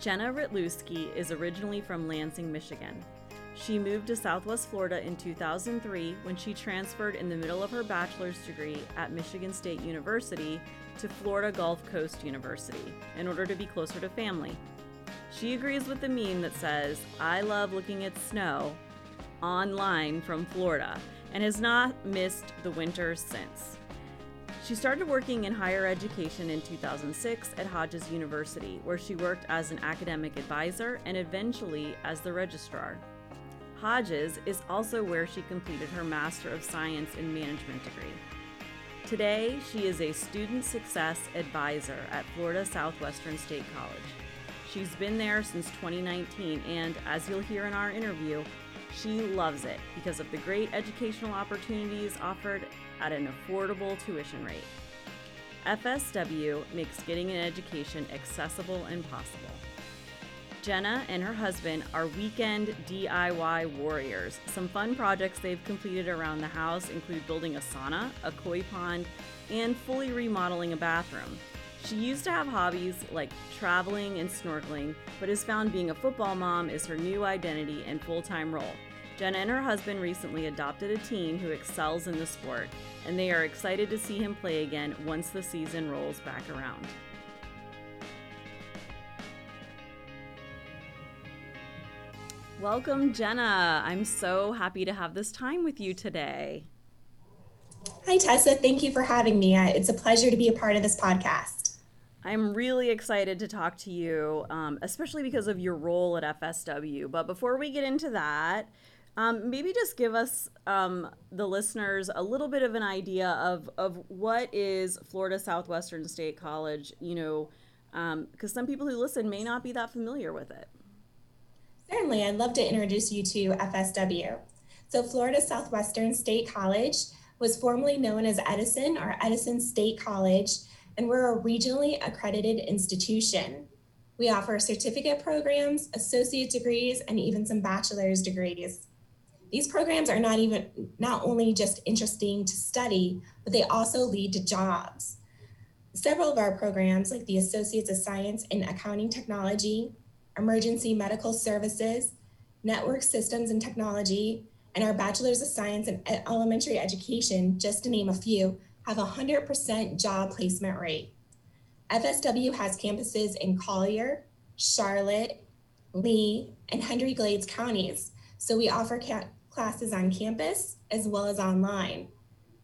Jenna Rytlewski is originally from Lansing, Michigan. She moved to Southwest Florida in 2003 when she transferred in the middle of her bachelor's degree at Michigan State University to Florida Gulf Coast University in order to be closer to family. She agrees with the meme that says, I love looking at snow online from Florida and has not missed the winter since. She started working in higher education in 2006 at Hodges University, where she worked as an academic advisor and eventually as the registrar. Hodges is also where she completed her Master of Science in Management degree. Today, she is a student success advisor at Florida Southwestern State College. She's been there since 2019, and as you'll hear in our interview, she loves it because of the great educational opportunities offered at an affordable tuition rate. FSW makes getting an education accessible and possible. Jenna and her husband are weekend DIY warriors. Some fun projects they've completed around the house include building a sauna, a koi pond, and fully remodeling a bathroom. She used to have hobbies like traveling and snorkeling, but has found being a football mom is her new identity and full time role. Jenna and her husband recently adopted a teen who excels in the sport, and they are excited to see him play again once the season rolls back around. Welcome, Jenna. I'm so happy to have this time with you today. Hi, Tessa. Thank you for having me. It's a pleasure to be a part of this podcast. I'm really excited to talk to you, um, especially because of your role at FSW. But before we get into that, um, maybe just give us, um, the listeners, a little bit of an idea of, of what is Florida Southwestern State College, you know, because um, some people who listen may not be that familiar with it. Certainly, I'd love to introduce you to FSW. So, Florida Southwestern State College was formerly known as Edison or Edison State College, and we're a regionally accredited institution. We offer certificate programs, associate degrees, and even some bachelor's degrees. These programs are not even not only just interesting to study, but they also lead to jobs. Several of our programs, like the Associates of Science in Accounting Technology, emergency medical services, network systems and technology, and our Bachelor's of Science in Elementary Education, just to name a few, have a 100% job placement rate. FSW has campuses in Collier, Charlotte, Lee, and Hendry Glades counties, so we offer ca- classes on campus as well as online.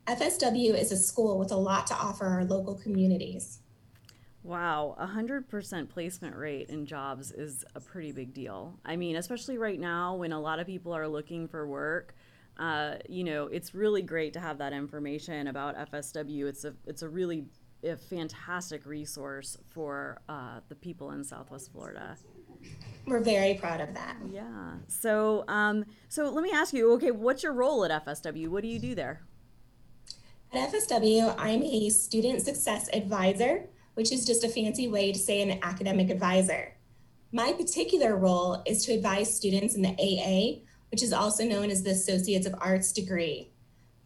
FSW is a school with a lot to offer our local communities. Wow, a hundred percent placement rate in jobs is a pretty big deal. I mean, especially right now when a lot of people are looking for work. Uh, you know, it's really great to have that information about FSW. It's a it's a really a fantastic resource for uh, the people in Southwest Florida. We're very proud of that. Yeah. So, um, so let me ask you. Okay, what's your role at FSW? What do you do there? At FSW, I'm a student success advisor which is just a fancy way to say an academic advisor. My particular role is to advise students in the AA, which is also known as the Associates of Arts degree.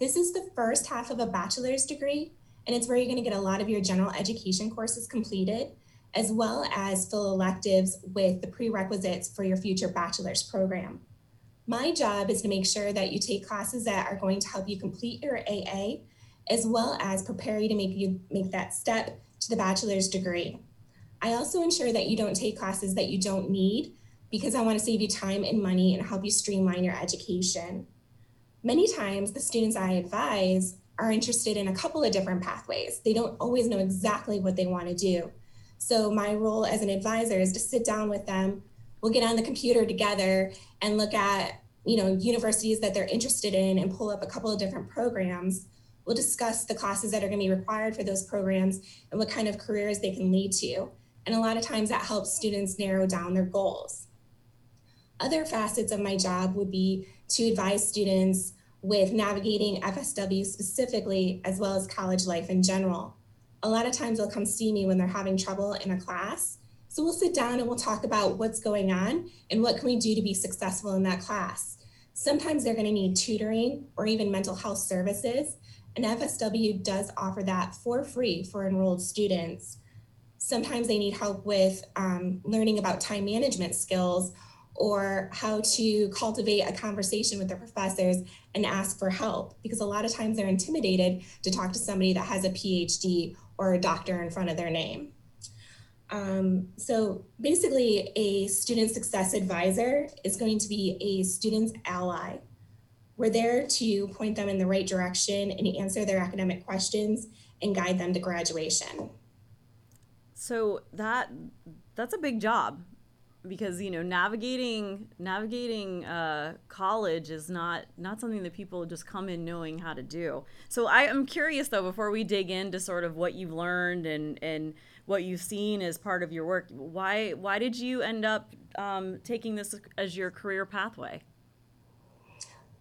This is the first half of a bachelor's degree, and it's where you're going to get a lot of your general education courses completed, as well as fill electives with the prerequisites for your future bachelor's program. My job is to make sure that you take classes that are going to help you complete your AA, as well as prepare you to make you make that step to the bachelor's degree. I also ensure that you don't take classes that you don't need because I want to save you time and money and help you streamline your education. Many times, the students I advise are interested in a couple of different pathways. They don't always know exactly what they want to do. So, my role as an advisor is to sit down with them. We'll get on the computer together and look at you know universities that they're interested in and pull up a couple of different programs We'll discuss the classes that are going to be required for those programs and what kind of careers they can lead to. And a lot of times that helps students narrow down their goals. Other facets of my job would be to advise students with navigating FSW specifically, as well as college life in general. A lot of times they'll come see me when they're having trouble in a class. So we'll sit down and we'll talk about what's going on and what can we do to be successful in that class. Sometimes they're going to need tutoring or even mental health services. And FSW does offer that for free for enrolled students. Sometimes they need help with um, learning about time management skills or how to cultivate a conversation with their professors and ask for help because a lot of times they're intimidated to talk to somebody that has a PhD or a doctor in front of their name. Um, so basically, a student success advisor is going to be a student's ally. We're there to point them in the right direction and answer their academic questions and guide them to graduation. So that that's a big job because you know navigating navigating uh, college is not not something that people just come in knowing how to do. So I am curious though before we dig into sort of what you've learned and and what you've seen as part of your work. Why why did you end up um, taking this as your career pathway?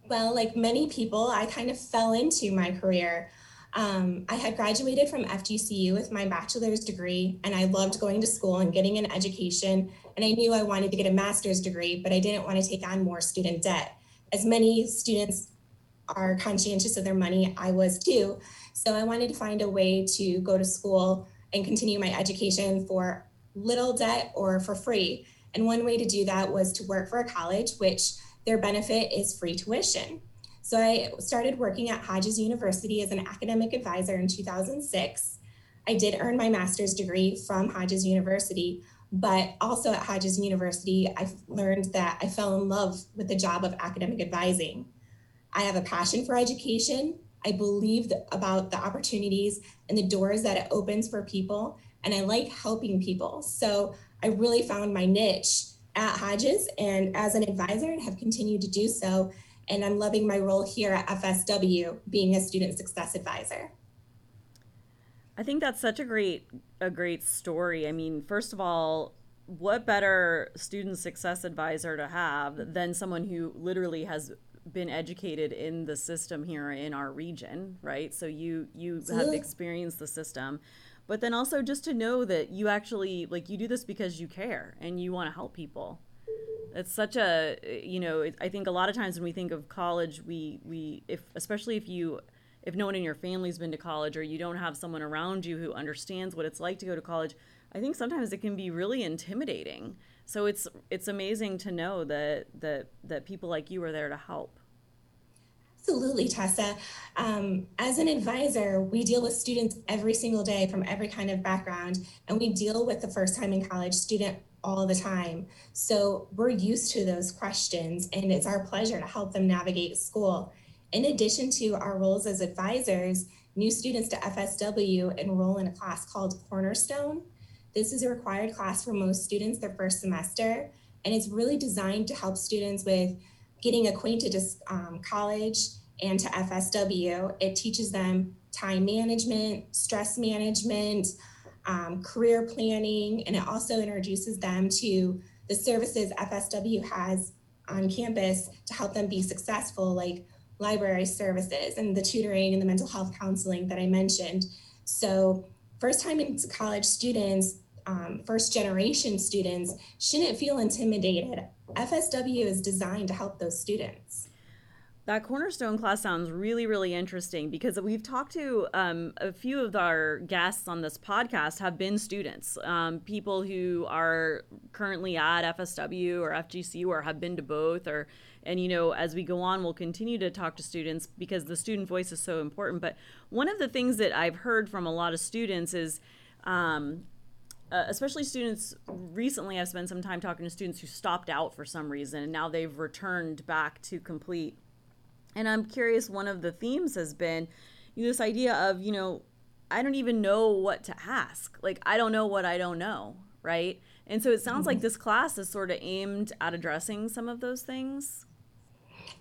Well, like many people, I kind of fell into my career. Um, I had graduated from FGCU with my bachelor's degree, and I loved going to school and getting an education. And I knew I wanted to get a master's degree, but I didn't want to take on more student debt. As many students are conscientious of their money, I was too. So I wanted to find a way to go to school and continue my education for little debt or for free. And one way to do that was to work for a college, which their benefit is free tuition. So I started working at Hodges University as an academic advisor in 2006. I did earn my master's degree from Hodges University, but also at Hodges University, I learned that I fell in love with the job of academic advising. I have a passion for education I believe about the opportunities and the doors that it opens for people. And I like helping people. So I really found my niche at Hodges and as an advisor and have continued to do so. And I'm loving my role here at FSW, being a student success advisor. I think that's such a great a great story. I mean, first of all, what better student success advisor to have than someone who literally has been educated in the system here in our region, right? So you you have experienced the system, but then also just to know that you actually like you do this because you care and you want to help people. It's such a you know I think a lot of times when we think of college, we we if especially if you if no one in your family's been to college or you don't have someone around you who understands what it's like to go to college, I think sometimes it can be really intimidating. So it's it's amazing to know that that that people like you are there to help. Absolutely, Tessa. Um, as an advisor, we deal with students every single day from every kind of background, and we deal with the first time in college student all the time. So we're used to those questions, and it's our pleasure to help them navigate school. In addition to our roles as advisors, new students to FSW enroll in a class called Cornerstone. This is a required class for most students their first semester, and it's really designed to help students with getting acquainted to um, college and to FSW. It teaches them time management, stress management, um, career planning, and it also introduces them to the services FSW has on campus to help them be successful, like library services and the tutoring and the mental health counseling that I mentioned. So, first time into college students, um, first generation students shouldn't feel intimidated. FSW is designed to help those students. That cornerstone class sounds really, really interesting because we've talked to um, a few of our guests on this podcast have been students, um, people who are currently at FSW or FGCU or have been to both. Or and you know, as we go on, we'll continue to talk to students because the student voice is so important. But one of the things that I've heard from a lot of students is um, uh, especially students recently i've spent some time talking to students who stopped out for some reason and now they've returned back to complete and i'm curious one of the themes has been you know, this idea of you know i don't even know what to ask like i don't know what i don't know right and so it sounds mm-hmm. like this class is sort of aimed at addressing some of those things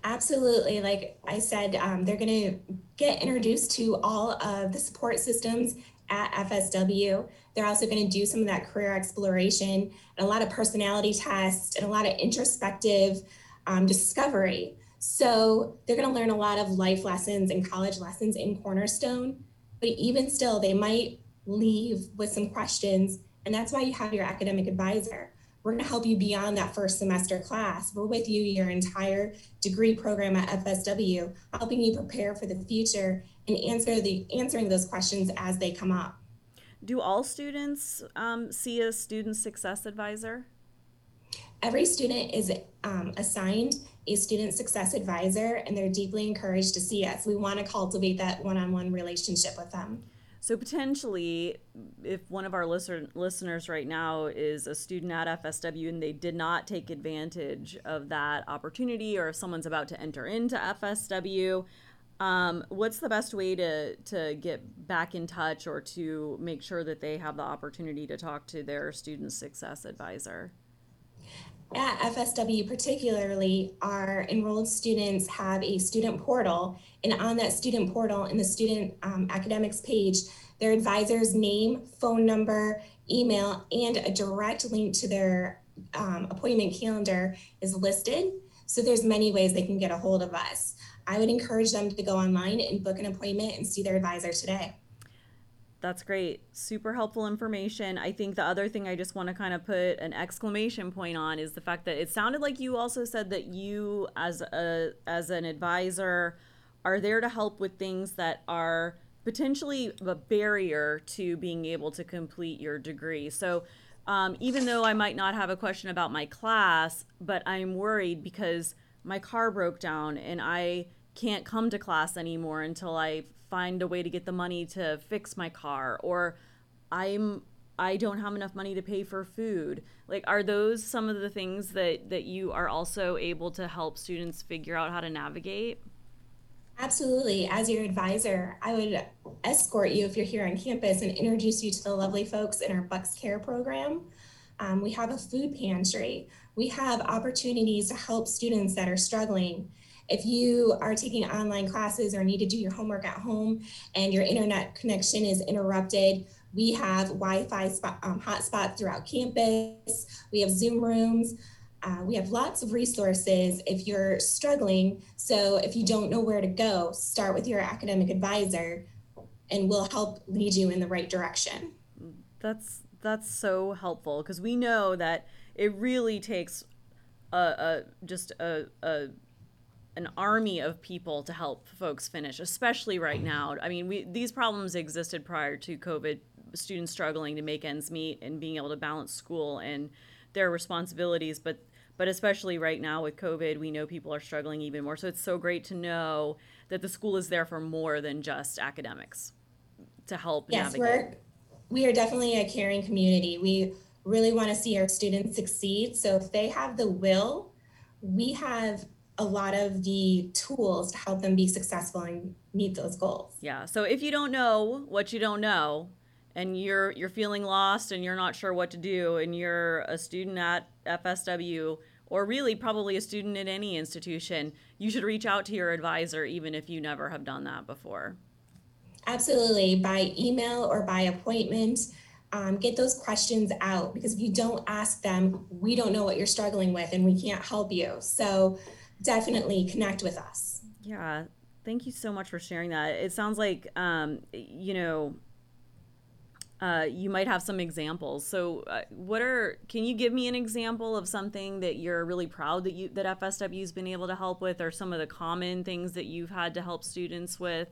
Absolutely. Like I said, um, they're going to get introduced to all of the support systems at FSW. They're also going to do some of that career exploration and a lot of personality tests and a lot of introspective um, discovery. So they're going to learn a lot of life lessons and college lessons in Cornerstone. But even still, they might leave with some questions. And that's why you have your academic advisor. We're going to help you beyond that first semester class. We're with you your entire degree program at FSW, helping you prepare for the future and answer the answering those questions as they come up. Do all students um, see a student success advisor? Every student is um, assigned a student success advisor, and they're deeply encouraged to see us. We want to cultivate that one on one relationship with them. So potentially, if one of our listener, listeners right now is a student at FSW and they did not take advantage of that opportunity, or if someone's about to enter into FSW, um, what's the best way to to get back in touch or to make sure that they have the opportunity to talk to their student success advisor? At FSW, particularly, our enrolled students have a student portal, and on that student portal, in the student um, academics page, their advisor's name, phone number, email, and a direct link to their um, appointment calendar is listed. So there's many ways they can get a hold of us. I would encourage them to go online and book an appointment and see their advisor today. That's great. Super helpful information. I think the other thing I just want to kind of put an exclamation point on is the fact that it sounded like you also said that you as a as an advisor are there to help with things that are potentially a barrier to being able to complete your degree. So um, even though I might not have a question about my class, but I'm worried because my car broke down and I can't come to class anymore until I find a way to get the money to fix my car or I'm I don't have enough money to pay for food. Like are those some of the things that that you are also able to help students figure out how to navigate? Absolutely. As your advisor, I would escort you if you're here on campus and introduce you to the lovely folks in our Bucks Care program. Um, we have a food pantry. We have opportunities to help students that are struggling. If you are taking online classes or need to do your homework at home and your internet connection is interrupted, we have Wi-Fi spot, um, hotspots throughout campus. We have Zoom rooms. Uh, we have lots of resources if you're struggling. So if you don't know where to go, start with your academic advisor, and we'll help lead you in the right direction. That's that's so helpful because we know that it really takes a, a just a, a an army of people to help folks finish, especially right now. I mean, we these problems existed prior to COVID. Students struggling to make ends meet and being able to balance school and their responsibilities, but but especially right now with COVID, we know people are struggling even more. So it's so great to know that the school is there for more than just academics to help yes, navigate. We're, we are definitely a caring community. We really want to see our students succeed. So if they have the will, we have a lot of the tools to help them be successful and meet those goals. Yeah. So if you don't know what you don't know and you're you're feeling lost and you're not sure what to do and you're a student at FSW or really probably a student at any institution, you should reach out to your advisor even if you never have done that before. Absolutely, by email or by appointment. Um, get those questions out because if you don't ask them, we don't know what you're struggling with and we can't help you. So definitely connect with us. Yeah, thank you so much for sharing that. It sounds like, um, you know, uh, you might have some examples. So, uh, what are? Can you give me an example of something that you're really proud that you that FSW's been able to help with, or some of the common things that you've had to help students with,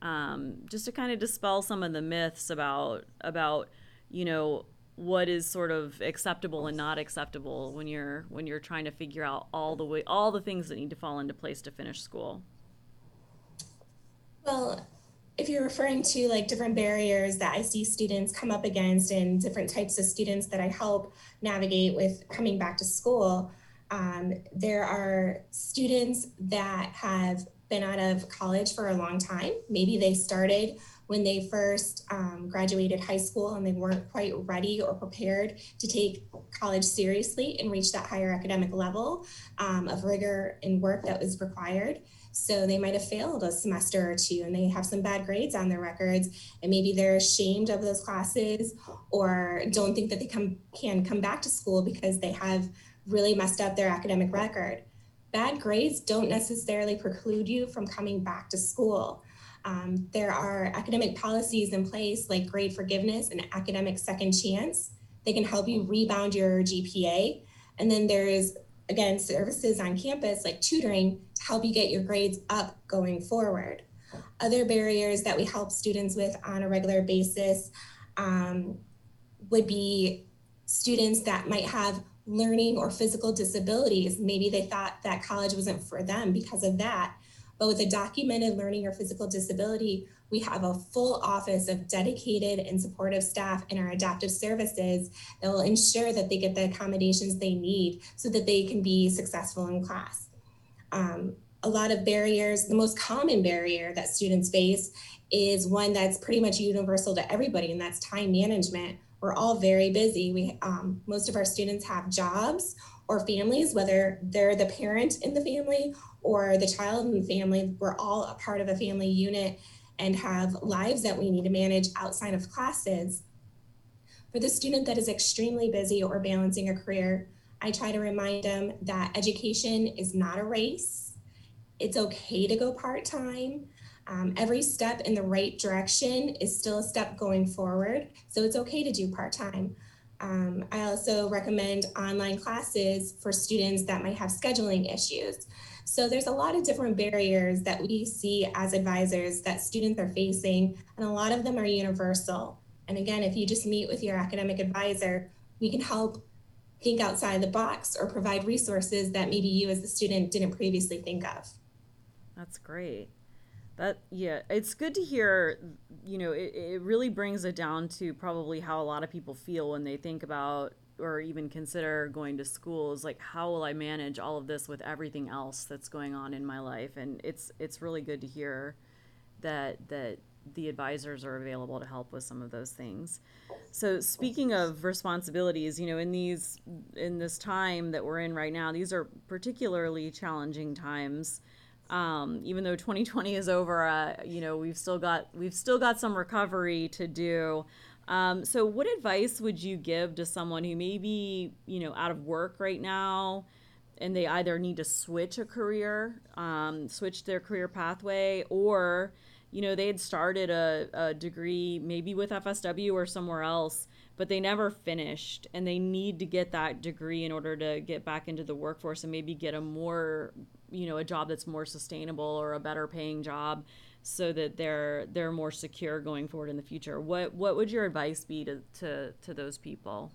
um, just to kind of dispel some of the myths about about you know what is sort of acceptable and not acceptable when you're when you're trying to figure out all the way all the things that need to fall into place to finish school? Well if you're referring to like different barriers that i see students come up against and different types of students that i help navigate with coming back to school um, there are students that have been out of college for a long time. Maybe they started when they first um, graduated high school and they weren't quite ready or prepared to take college seriously and reach that higher academic level um, of rigor and work that was required. So they might have failed a semester or two and they have some bad grades on their records and maybe they're ashamed of those classes or don't think that they come, can come back to school because they have really messed up their academic record. Bad grades don't necessarily preclude you from coming back to school. Um, there are academic policies in place like grade forgiveness and academic second chance. They can help you rebound your GPA. And then there's, again, services on campus like tutoring to help you get your grades up going forward. Other barriers that we help students with on a regular basis um, would be students that might have learning or physical disabilities. Maybe they thought that college wasn't for them because of that. But with a documented learning or physical disability, we have a full office of dedicated and supportive staff in our adaptive services that will ensure that they get the accommodations they need so that they can be successful in class. Um, a lot of barriers, the most common barrier that students face is one that's pretty much universal to everybody, and that's time management. We're all very busy. We um, most of our students have jobs or families, whether they're the parent in the family or the child and the family. We're all a part of a family unit and have lives that we need to manage outside of classes. For the student that is extremely busy or balancing a career, I try to remind them that education is not a race. It's okay to go part time. Um, every step in the right direction is still a step going forward. So it's okay to do part time. Um, I also recommend online classes for students that might have scheduling issues. So there's a lot of different barriers that we see as advisors that students are facing, and a lot of them are universal. And again, if you just meet with your academic advisor, we can help think outside the box or provide resources that maybe you as the student didn't previously think of. That's great. That yeah, it's good to hear. You know, it, it really brings it down to probably how a lot of people feel when they think about or even consider going to school is like how will I manage all of this with everything else that's going on in my life and it's it's really good to hear that that the advisors are available to help with some of those things. So speaking of responsibilities, you know, in these in this time that we're in right now, these are particularly challenging times. Um, even though 2020 is over, uh, you know, we've still got we've still got some recovery to do. Um, so, what advice would you give to someone who may be, you know, out of work right now, and they either need to switch a career, um, switch their career pathway, or, you know, they had started a, a degree maybe with FSW or somewhere else, but they never finished, and they need to get that degree in order to get back into the workforce and maybe get a more, you know, a job that's more sustainable or a better paying job so that they're they're more secure going forward in the future. What what would your advice be to to, to those people?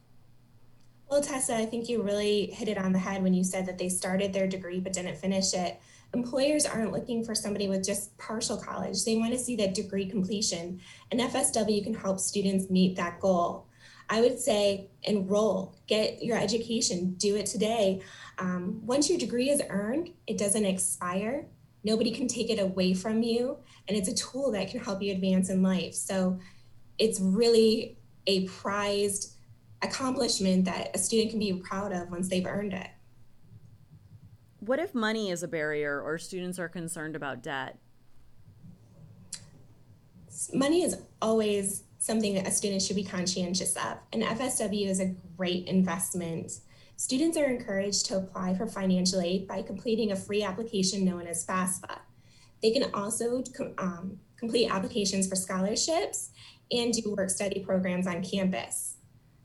Well, Tessa, I think you really hit it on the head when you said that they started their degree but didn't finish it. Employers aren't looking for somebody with just partial college. They want to see that degree completion. And FSW can help students meet that goal. I would say enroll, get your education, do it today. Um, once your degree is earned, it doesn't expire. Nobody can take it away from you. And it's a tool that can help you advance in life. So it's really a prized accomplishment that a student can be proud of once they've earned it. What if money is a barrier or students are concerned about debt? Money is always something that a student should be conscientious of, and FSW is a great investment Students are encouraged to apply for financial aid by completing a free application known as FAFSA. They can also um, complete applications for scholarships and do work study programs on campus.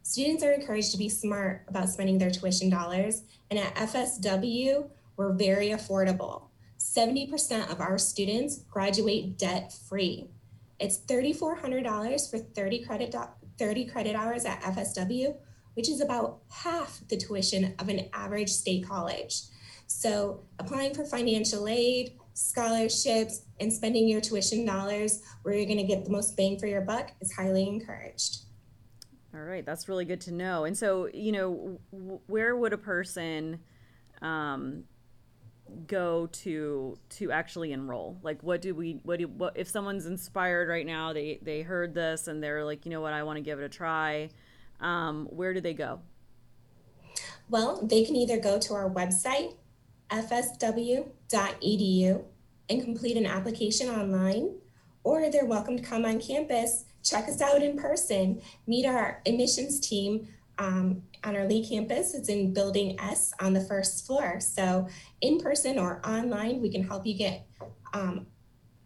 Students are encouraged to be smart about spending their tuition dollars, and at FSW, we're very affordable. 70% of our students graduate debt free. It's $3,400 for 30 credit, 30 credit hours at FSW, which is about half the tuition of an average state college. So, applying for financial aid, scholarships, and spending your tuition dollars where you're going to get the most bang for your buck is highly encouraged. All right, that's really good to know. And so, you know, w- where would a person um, go to to actually enroll? Like, what do we what do what if someone's inspired right now? They they heard this and they're like, you know what, I want to give it a try um, where do they go? Well, they can either go to our website, fsw.edu, and complete an application online, or they're welcome to come on campus, check us out in person, meet our admissions team um, on our Lee campus. It's in Building S on the first floor. So, in person or online, we can help you get, um,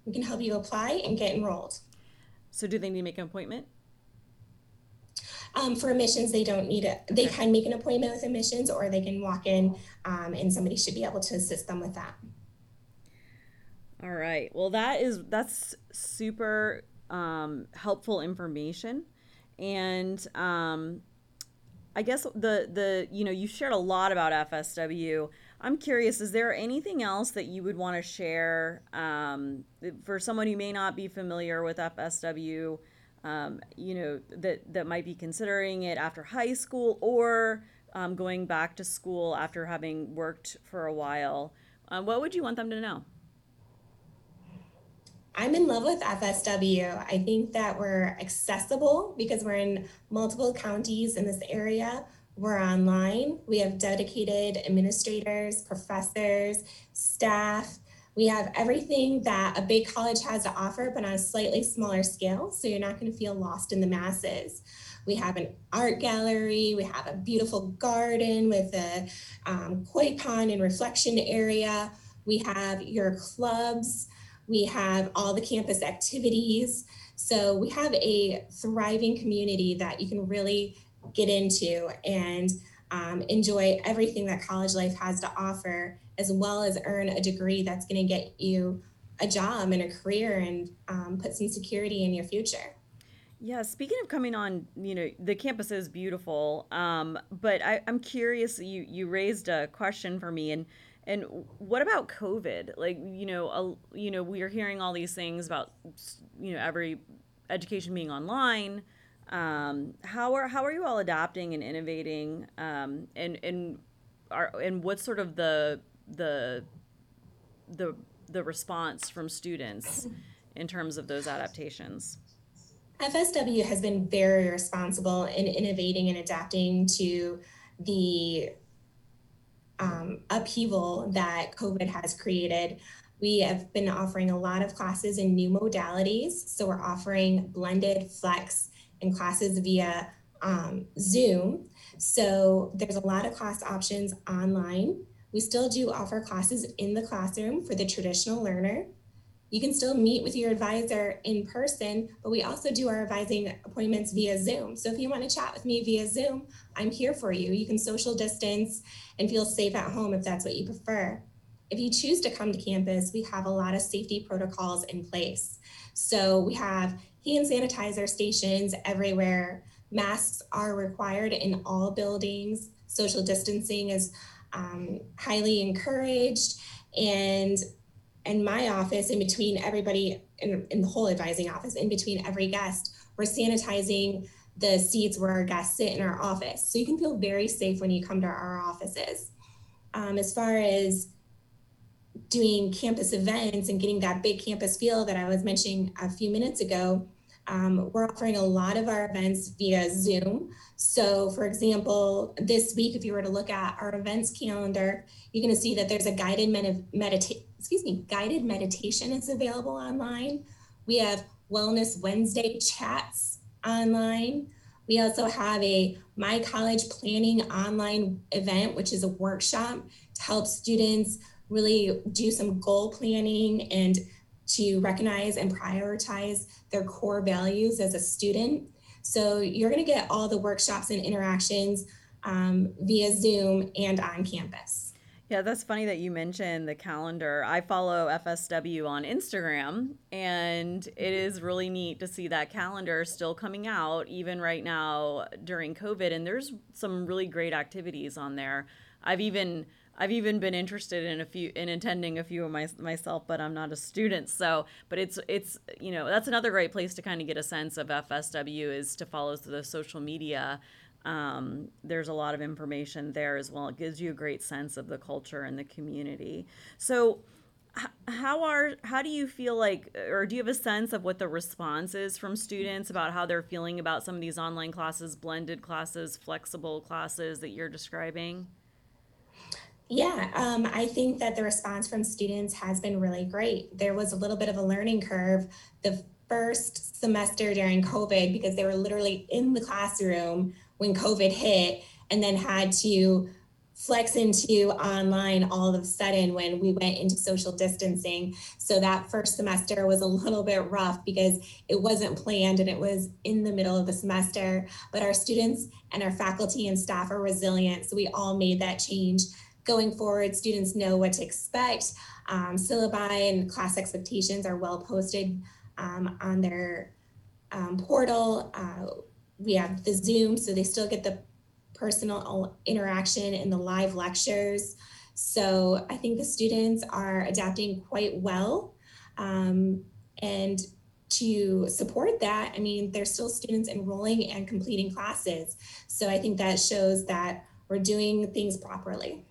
we can help you apply and get enrolled. So, do they need to make an appointment? Um, for admissions, they don't need it. They can make an appointment with admissions or they can walk in um, and somebody should be able to assist them with that. All right. Well, that is, that's super um, helpful information. and um, I guess the the you know you shared a lot about FSW. I'm curious, is there anything else that you would want to share um, for someone who may not be familiar with FSW? Um, you know that that might be considering it after high school or um, going back to school after having worked for a while. Uh, what would you want them to know? I'm in love with FSW. I think that we're accessible because we're in multiple counties in this area. We're online. We have dedicated administrators, professors, staff. We have everything that a big college has to offer, but on a slightly smaller scale. So you're not going to feel lost in the masses. We have an art gallery. We have a beautiful garden with a um, koi pond and reflection area. We have your clubs. We have all the campus activities. So we have a thriving community that you can really get into and um, enjoy everything that college life has to offer, as well as earn a degree that's going to get you a job and a career and um, put some security in your future. Yeah, speaking of coming on, you know, the campus is beautiful. Um, but I, I'm curious, you, you raised a question for me and and what about COVID? Like, you know, a, you know, we are hearing all these things about, you know, every education being online. Um, how are how are you all adapting and innovating? Um, and and are and what's sort of the the the the response from students in terms of those adaptations? FSW has been very responsible in innovating and adapting to the um, upheaval that COVID has created. We have been offering a lot of classes in new modalities. So we're offering blended, flex, and classes via um, Zoom. So there's a lot of class options online. We still do offer classes in the classroom for the traditional learner. You can still meet with your advisor in person, but we also do our advising appointments via Zoom. So if you want to chat with me via Zoom, I'm here for you. You can social distance and feel safe at home if that's what you prefer. If you choose to come to campus, we have a lot of safety protocols in place. So we have hand sanitizer stations everywhere. Masks are required in all buildings. Social distancing is um, highly encouraged. And in my office, in between everybody, in, in the whole advising office, in between every guest, we're sanitizing the seats where our guests sit in our office. So you can feel very safe when you come to our offices. Um, as far as doing campus events and getting that big campus feel that I was mentioning a few minutes ago, um, we're offering a lot of our events via Zoom. So, for example, this week, if you were to look at our events calendar, you're going to see that there's a guided med- meditation excuse me, guided meditation is available online. We have Wellness Wednesday chats online. We also have a My College Planning online event, which is a workshop to help students really do some goal planning and to recognize and prioritize their core values as a student. So you're going to get all the workshops and interactions um, via Zoom and on campus. Yeah, that's funny that you mentioned the calendar. I follow FSW on Instagram, and it is really neat to see that calendar still coming out, even right now during COVID. And there's some really great activities on there. I've even I've even been interested in a few in attending a few of my myself, but I'm not a student. So, but it's it's you know that's another great place to kind of get a sense of FSW is to follow through the social media um, there's a lot of information there as well. It gives you a great sense of the culture and the community. So, how are how do you feel like or do you have a sense of what the response is from students about how they're feeling about some of these online classes blended classes flexible classes that you're describing yeah um, i think that the response from students has been really great there was a little bit of a learning curve the first semester during covid because they were literally in the classroom when COVID hit and then had to flex into online all of a sudden when we went into social distancing. So that first semester was a little bit rough because it wasn't planned and it was in the middle of the semester. But our students and our faculty and staff are resilient. So we all made that change. Going forward, students know what to expect. Um, syllabi and class expectations are well posted um, on their um, portal. Uh, we have the Zoom, so they still get the personal interaction in the live lectures. So I think the students are adapting quite well. Um, and to support that, I mean, there's still students enrolling and completing classes. So I think that shows that we're doing things properly.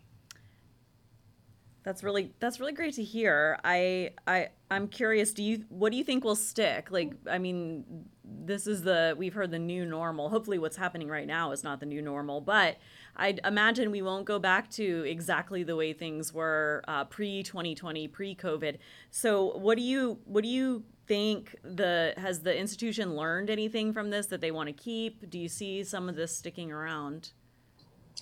That's really that's really great to hear. I I I'm curious. Do you what do you think will stick? Like, I mean, this is the we've heard the new normal. Hopefully, what's happening right now is not the new normal, but I imagine we won't go back to exactly the way things were uh, pre 2020, pre COVID. So, what do you what do you think the has the institution learned anything from this that they want to keep? Do you see some of this sticking around?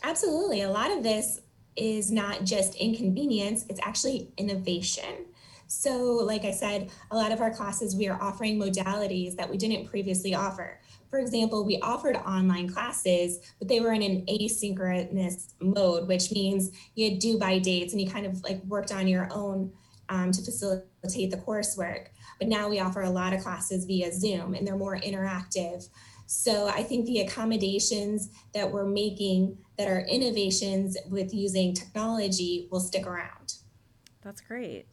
Absolutely. A lot of this is not just inconvenience, it's actually innovation. So, like I said, a lot of our classes, we are offering modalities that we didn't previously offer. For example, we offered online classes, but they were in an asynchronous mode, which means you due by dates and you kind of like worked on your own um, to facilitate the coursework. But now we offer a lot of classes via Zoom and they're more interactive. So I think the accommodations that we're making that are innovations with using technology will stick around. That's great.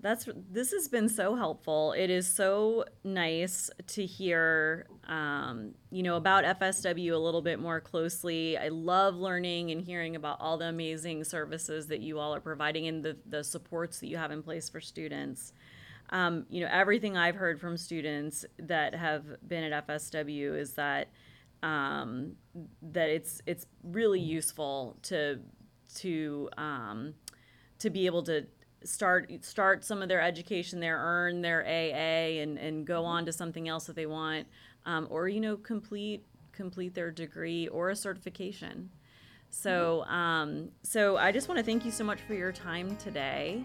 That's this has been so helpful. It is so nice to hear, um, you know, about FSW a little bit more closely. I love learning and hearing about all the amazing services that you all are providing and the the supports that you have in place for students. Um, you know, everything I've heard from students that have been at FSW is that um, that it's it's really useful to to um, to be able to start start some of their education there, earn their AA, and and go on to something else that they want, um, or you know complete complete their degree or a certification. So um, so I just want to thank you so much for your time today.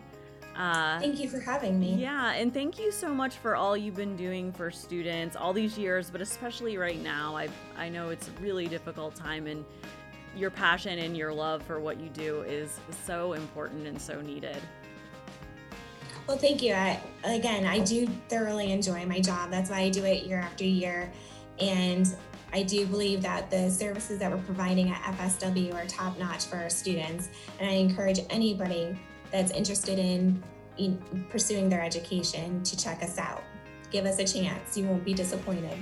Uh, thank you for having me. Yeah, and thank you so much for all you've been doing for students all these years, but especially right now. I I know it's a really difficult time, and your passion and your love for what you do is so important and so needed. Well, thank you. I, again, I do thoroughly enjoy my job. That's why I do it year after year, and I do believe that the services that we're providing at FSW are top notch for our students, and I encourage anybody that's interested in, in pursuing their education to check us out. Give us a chance. You won't be disappointed.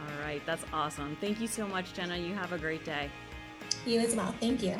All right, that's awesome. Thank you so much, Jenna. You have a great day. You as well. Thank you.